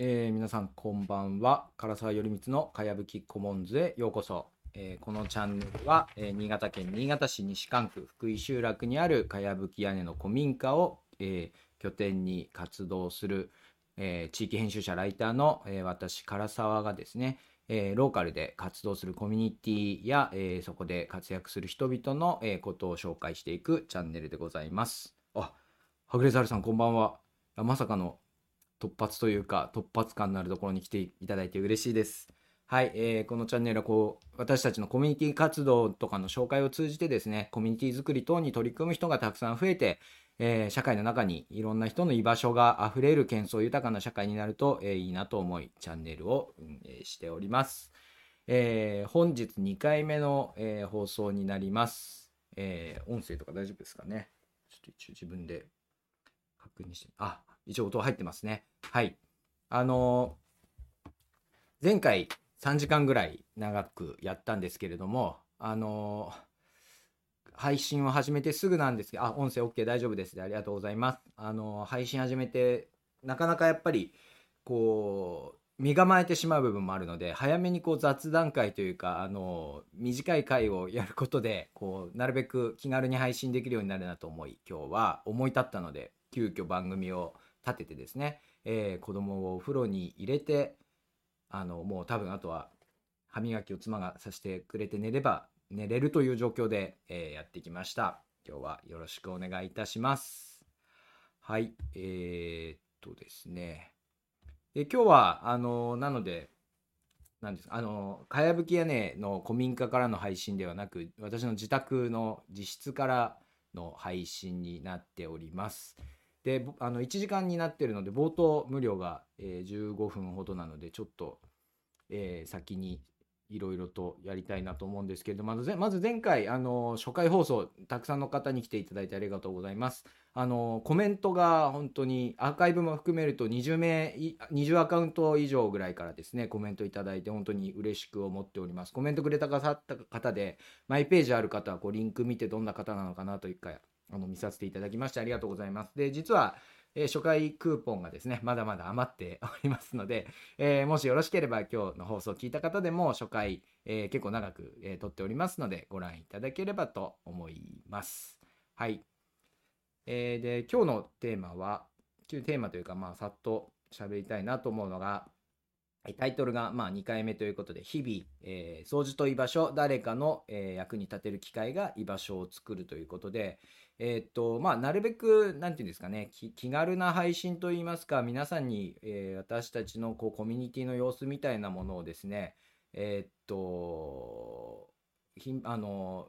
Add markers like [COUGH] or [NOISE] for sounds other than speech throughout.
えー皆さんこんばんは。唐沢頼光のかやぶきコモンズへようこそ、えーこのチャンネルは、えー新潟県新潟市西蒲区福井集落にあるかやぶき屋根の古民家を、えー拠点に活動する、えー地域編集者ライターの、えー私唐沢がですね、えーローカルで活動するコミュニティや、えーそこで活躍する人々の、えーことを紹介していくチャンネルでございます。あはぐれざるさんこんばんは。あまさかの突発というか突発感のあるところに来ていただいて嬉しいです。はい、えーこのチャンネルはこう私たちのコミュニティ活動とかの紹介を通じてですねコミュニティ作り等に取り組む人がたくさん増えて、えー社会の中にいろんな人の居場所があふれる喧騒豊かな社会になると、えーいいなと思いチャンネルを運営しております。えー本日2回目の、えー放送になります、えー音声とか大丈夫ですかね？ちょっと一応自分で確認してあ一応音入ってますね。はい。あのー前回3時間ぐらい長くやったんですけれどもあのー配信を始めてすぐなんですけどあ音声 OK 大丈夫です。でありがとうございます。あのー配信始めてなかなかやっぱりこう身構えてしまう部分もあるので早めにこう雑談会というかあの短い回をやることでこうなるべく気軽に配信できるようになるなと思い今日は思い立ったので急遽番組を立ててですね、えー子供をお風呂に入れてあのもう多分あとは歯磨きを妻がさせてくれて寝れば寝れるという状況で、えーやってきました。今日はよろしくお願いいたします。はいえー、っとですね。で今日はあのなのでなんですかあのかやぶき屋根の古民家からの配信ではなく私の自宅の自室からの配信になっております。であの1時間になってるので冒頭無料が、えー15分ほどなのでちょっと、えー先にいろいろとやりたいなと思うんですけれどまずぜまず前回あの初回放送たくさんの方に来ていただいてありがとうございます。あのコメントが本当にアーカイブも含めると20名20アカウント以上ぐらいからですねコメントいただいて本当に嬉しく思っております。コメントくれた方でマイページある方はこうリンク見てどんな方なのかなと一回あの見させていただきましてありがとうございます。で実はえー初回クーポンがですねまだまだ余っておりますので、えーもしよろしければ今日の放送を聞いた方でも初回、えー結構長く、え撮っておりますのでご覧いただければと思います。はい。えで今日のテーマは今日テーマというかまあさっと喋りたいなと思うのがタイトルがまあ2回目ということで日々、えー掃除と居場所誰かの、えー役に立てる機会が居場所を作るということでえっとまあなるべくなんていうんですかね気軽な配信といいますか皆さんに、えー私たちのこうコミュニティの様子みたいなものをですねえーっとひあの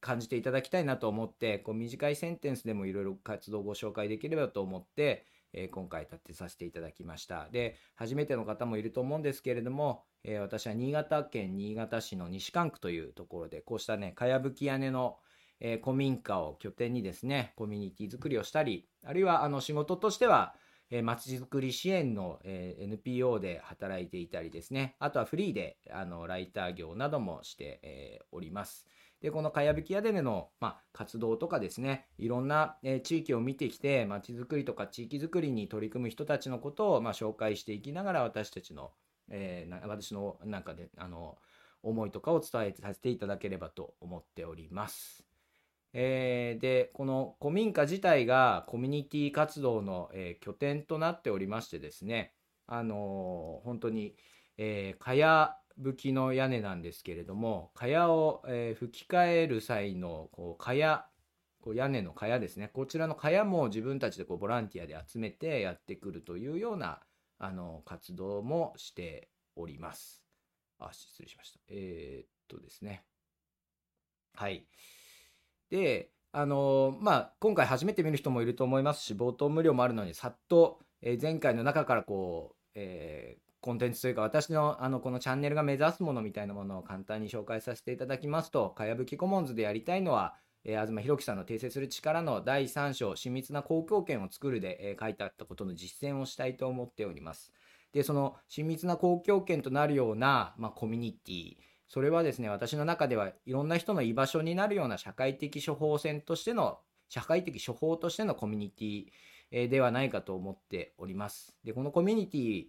感じていただきたいなと思ってこう短いセンテンスでもいろいろ活動をご紹介できればと思って、えー今回立てさせていただきました。で初めての方もいると思うんですけれども、え私は新潟県新潟市の西蒲区というところでこうしたねかやぶき屋根のえー古民家を拠点にですねコミュニティ作りをしたりあるいはあの仕事としてはえーまちづくり支援の、えー NPO で働いていたりですねあとはフリーであのライター業などもして、えーおりますでこのかやぶき屋根での、まあ、活動とかですねいろんな、えー地域を見てきてまちづくりとか地域づくりに取り組む人たちのことを、まあ、紹介していきながら私たちの、えーな私のなんかであの思いとかを伝えさせていただければと思っております。えーでこの古民家自体がコミュニティ活動の、えー拠点となっておりましてですねあのー本当に、えー、かやぶきの屋根なんですけれどもかやを、えー吹き替える際のこうかやこう屋根のかやですねこちらのかやも自分たちでこうボランティアで集めてやってくるというようなあの活動もしております。あ失礼しました。えーっとですねはい。で、あのまあ、今回初めて見る人もいると思いますし、冒頭無料もあるのに、さっと、え前回の中からこう、えーコンテンツというか、私のあのこのチャンネルが目指すものみたいなものを簡単に紹介させていただきますと、かやぶきコモンズでやりたいのは、えー東博樹さんの訂正する力の第3章、親密な公共権を作るで、えー書いてあったことの実践をしたいと思っております。で、その親密な公共権となるような、まあ、コミュニティ、それはですね、私の中ではいろんな人の居場所になるような社会的処方箋としての、社会的処方としてのコミュニティではないかと思っております。で、このコミュニティ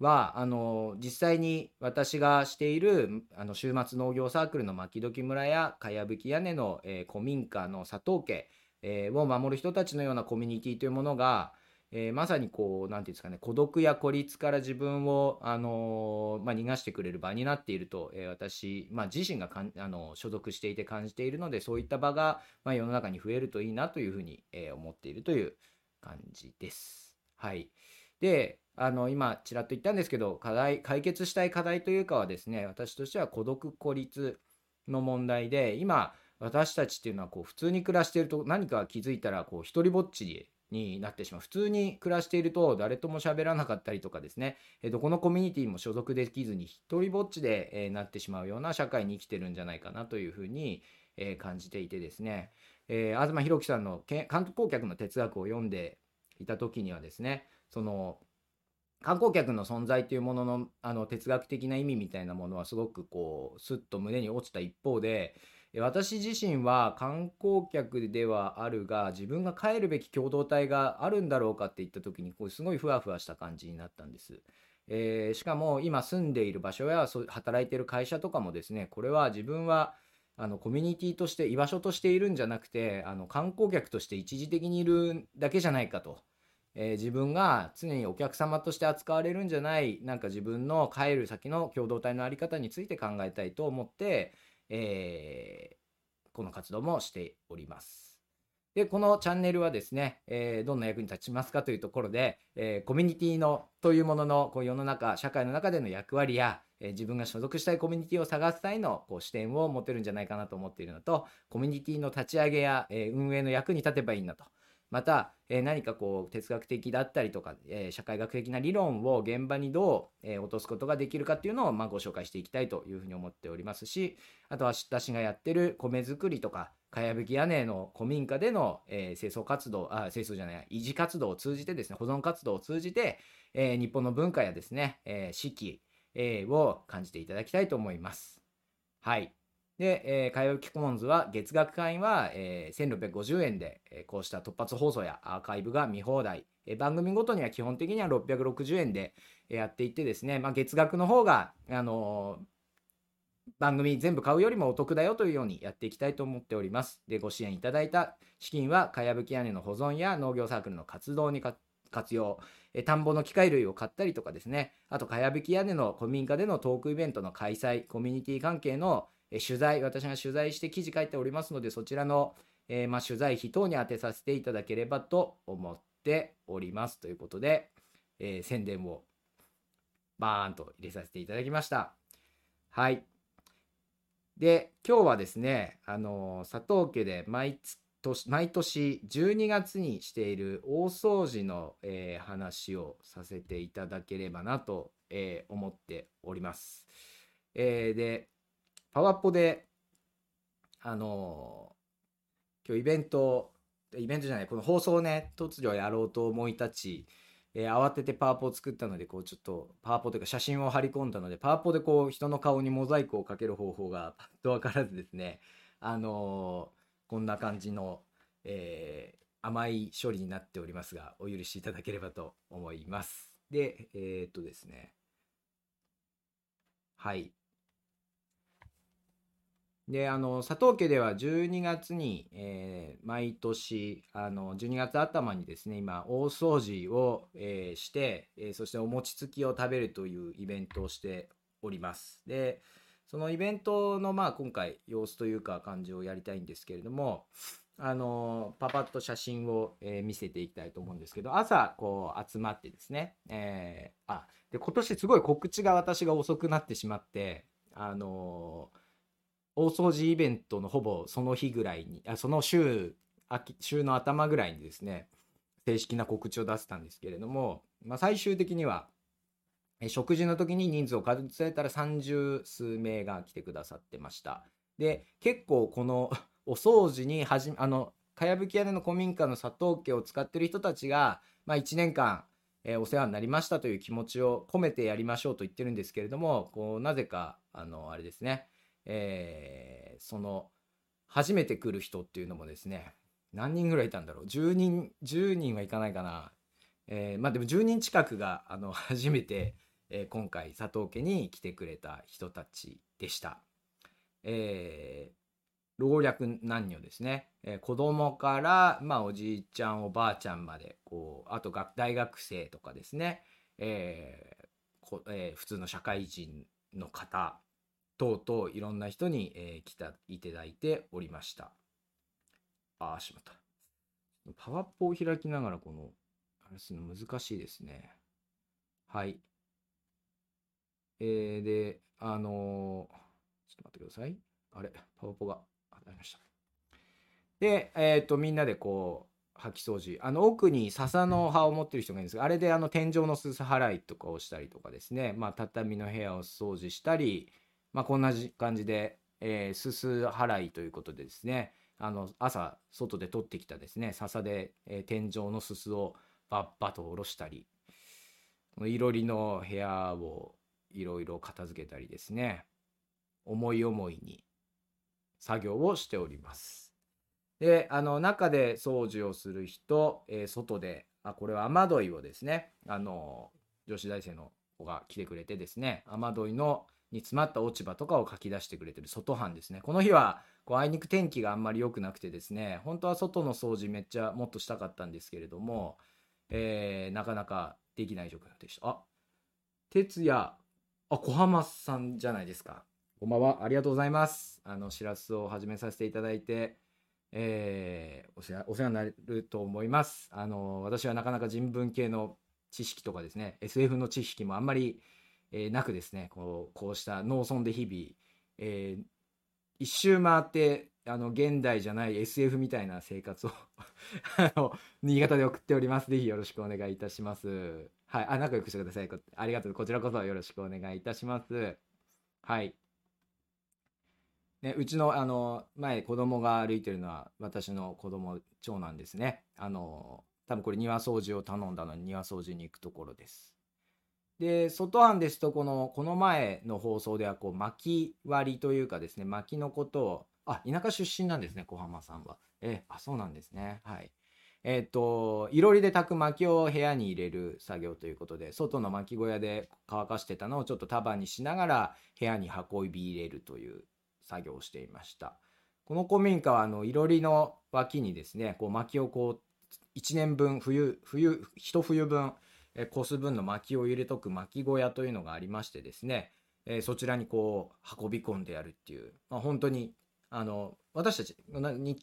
はあの実際に私がしているあの週末農業サークルの牧時村やかやぶき屋根の、えー、古民家の佐藤家、えー、を守る人たちのようなコミュニティというものが、えー、まさにこう何て言うんですかね孤独や孤立から自分を、あのまあ、逃がしてくれる場になっていると、え私、まあ、自身がかんあの所属していて感じているのでそういった場が、まあ、世の中に増えるといいなというふうに、え思っているという感じです。はい、であの今ちらっと言ったんですけど課題解決したい課題というかはですね私としては孤独孤立の問題で今私たちっていうのはこう普通に暮らしてると何か気づいたらこう一人ぼっちになってしまう。普通に暮らしていると誰とも喋らなかったりとかですね、えどこのコミュニティも所属できずに一人ぼっちで、えなってしまうような社会に生きてるんじゃないかなというふうに、え感じていてですね、えー、東博樹さんの観光客の哲学を読んでいた時にはですねその観光客の存在というもののあの哲学的な意味みたいなものはすごくこうスッと胸に落ちた一方で私自身は観光客ではあるが自分が帰るべき共同体があるんだろうかって言った時にこうすごいふわふわした感じになったんです。えー、しかも今住んでいる場所や働いている会社とかもですねこれは自分はあのコミュニティとして居場所としているんじゃなくてあの観光客として一時的にいるだけじゃないかと、えー、自分が常にお客様として扱われるんじゃないなんか自分の帰る先の共同体の在り方について考えたいと思って、えー、この活動もしております。で、このチャンネルはですね、えー、どんな役に立ちますかというところで、えー、コミュニティのというもののこう世の中、社会の中での役割や、えー、自分が所属したいコミュニティを探す際のこう視点を持てるんじゃないかなと思っているのと、コミュニティの立ち上げや、え運営の役に立てばいいなと。また、え何かこう哲学的だったりとか、え社会学的な理論を現場にどう、え落とすことができるかっていうのを、ま、ご紹介していきたいというふうに思っておりますしあとは私がやってる米作りとかかやぶき屋根の古民家での、え清掃活動あ清掃じゃない維持活動を通じてですね保存活動を通じて、え日本の文化やですね、え四季、えを感じていただきたいと思います。はいで、えー、会話キコモンズは月額会員は、えー、1650円で、えー、こうした突発放送やアーカイブが見放題、えー、番組ごとには基本的には660円で、えー、やっていってですね、まあ、月額の方が、あのー、番組全部買うよりもお得だよというようにやっていきたいと思っております。で、ご支援いただいた資金は、かやぶき屋根の保存や農業サークルの活動に活用、え田んぼの機械類を買ったりとかですね、あと、かやぶき屋根の古民家でのトークイベントの開催、コミュニティ関係のえ取材、私が取材して記事書いておりますので、そちらの、えー、まあ、取材費等に充てさせていただければと思っております。ということで、えー、宣伝をバーンと入れさせていただきました。はい。で、今日はですね、あの、佐藤家で毎年毎年12月にしている大掃除の、えー、話をさせていただければなと、えー、思っております。えー、で、パワポで、あのー、今日イベント、イベントじゃない、この放送をね、突如やろうと思い立ち、えー、慌ててパワポを作ったので、こうちょっと、パワポというか写真を貼り込んだので、パワポでこう人の顔にモザイクをかける方法がパッとわからずですね、あのー、こんな感じの、えー、甘い処理になっておりますが、お許しいただければと思います。で、え、っとですね、はい。であの佐藤家では12月に、えー、毎年あの12月頭にですね今大掃除を、えー、して、えー、そしてお餅つきを食べるというイベントをしております。でそのイベントのまあ今回様子というか感じをやりたいんですけれどもあのパパッと写真を、え見せていきたいと思うんですけど朝こう集まってですね、えあで今年すごい告知が私が遅くなってしまってあのー大掃除イベントのほぼその日ぐらいに、あその週、週の頭ぐらいにですね、正式な告知を出せたんですけれども、まあ、最終的には、食事の時に人数を数えたら30数名が来てくださってました。で、結構この [LAUGHS] お掃除にはじあの、かやぶき屋根の古民家の佐藤家を使ってる人たちが、まあ、1年間、えー、お世話になりましたという気持ちを込めてやりましょうと言ってるんですけれども、こうなぜか、あの、あれですね、えー、その初めて来る人っていうのもですね何人ぐらいいたんだろう？10人10人はいかないかな、えー、まあでも10人近くがあの [LAUGHS] 初めて、えー、今回佐藤家に来てくれた人たちでした。えー、老若男女ですね、えー、子供から、まあ、おじいちゃんおばあちゃんまでこうあと大学生とかですね、えーこえー、普通の社会人の方。等々いろんな人に、えー、来たいただいておりました。ああ、しまった。パワポを開きながらこの、あれするの難しいですね。はい。えー、で、あのー、ちょっと待ってください。あれ、パワポが、ありました。で、えっ、ー、と、みんなでこう、掃き掃除。あの、奥に笹の葉を持ってる人がいるんですが、あれであの、天井のすす払いとかをしたりとかですね、まあ、畳の部屋を掃除したり、まあ、こんな感じで、えー、すす払いということでですね、あの朝外で取ってきたですね。笹で、えー、天井のすすをバッバと下ろしたりいろりの部屋をいろいろ片付けたりですね。思い思いに作業をしております。であの中で掃除をする人、えー、外であこれは雨どいをですねあの女子大生の子が来てくれてですね雨どいのに詰まった落ち葉とかをかき出してくれてる外班ですね。この日はこうあいにく天気があんまり良くなくてですね、本当は外の掃除めっちゃもっとしたかったんですけれども、えー、なかなかできない状況でした。あ、哲也、あ、小浜さんじゃないですか。こんばんは。ありがとうございます。あの、しらすを始めさせていただいて、えー、お世話お世話になると思います。あの、私はなかなか人文系の知識とかですね、SF の知識もあんまりえー、なくですねこうこうした農村で日々、えー、一周回ってあの現代じゃない SF みたいな生活を [LAUGHS] あの新潟で送っております。ぜひよろしくお願いいたします。はい、あ仲良くしてください。ありがとう。こちらこそよろしくお願いいたします。はい。ね、うちのあの前子供が歩いてるのは私の子供長男ですね。あの多分これ庭掃除を頼んだのに庭掃除に行くところです。で外藩ですとこのこの前の放送ではこう薪割りというかですね薪のことをあ田舎出身なんですね小浜さんは。えあそうなんですね。はい。えっ、ー、といろりで炊く薪を部屋に入れる作業ということで外の薪小屋で乾かしてたのをちょっと束にしながら部屋に運び入れるという作業をしていました。この古民家はあのいろりの脇にですねこう薪をこう1年分冬冬一冬分えこす分の薪を入れとく薪小屋というのがありましてですね、えそちらにこう運び込んでやるっていう、まあ、本当にあの私たち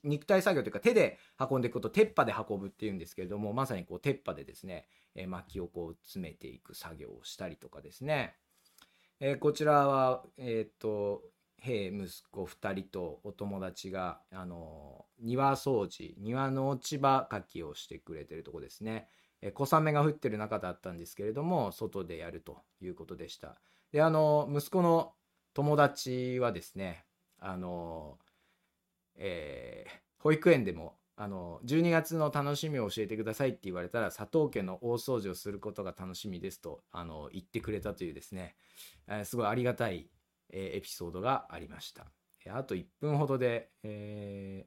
肉体作業というか手で運んでいくこと鉄板で運ぶっていうんですけれどもまさにこう鉄板でですね、え薪をこう詰めていく作業をしたりとかですね、えこちらはえっ、と兵息子2人とお友達があの庭掃除庭の落ち葉かきをしてくれてるとこですね。え小雨が降ってる中だったんですけれども外でやるということでした。であの息子の友達はですねあの、えー、保育園でもあの12月の楽しみを教えてくださいって言われたら佐藤家の大掃除をすることが楽しみですとあの言ってくれたというですね、えー、すごいありがたい、えー、エピソードがありました。あと1分ほどで、え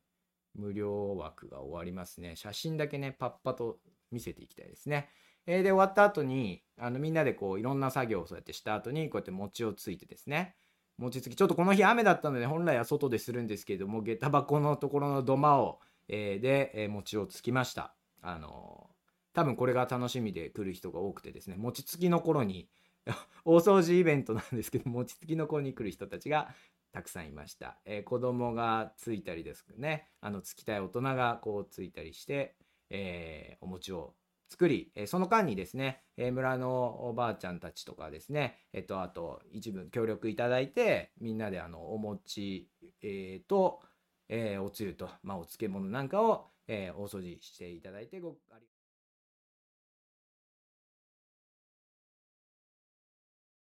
ー、無料枠が終わりますね。写真だけねパッパと見せていきたいですね。えー、で終わった後にあのみんなでこういろんな作業をそうやってした後にこうやって餅をついてですね餅つきちょっとこの日雨だったので本来は外でするんですけれども下駄箱のところの土間を、えー、で、えー、餅をつきました。あの多分これが楽しみで来る人が多くてですね餅つきの頃に [LAUGHS] 大掃除イベントなんですけど餅つきの頃に来る人たちがたくさんいました、えー、子供がついたりですねあのつきたい大人がこうついたりしてえー、お餅を作り、えその間にですね、え村のおばあちゃんたちとかですね、えっと、あと一部協力いただいて、みんなであのお餅、えー、と、えー、おつゆと、まあ、お漬物なんかを、えー、大掃除していただいてごあり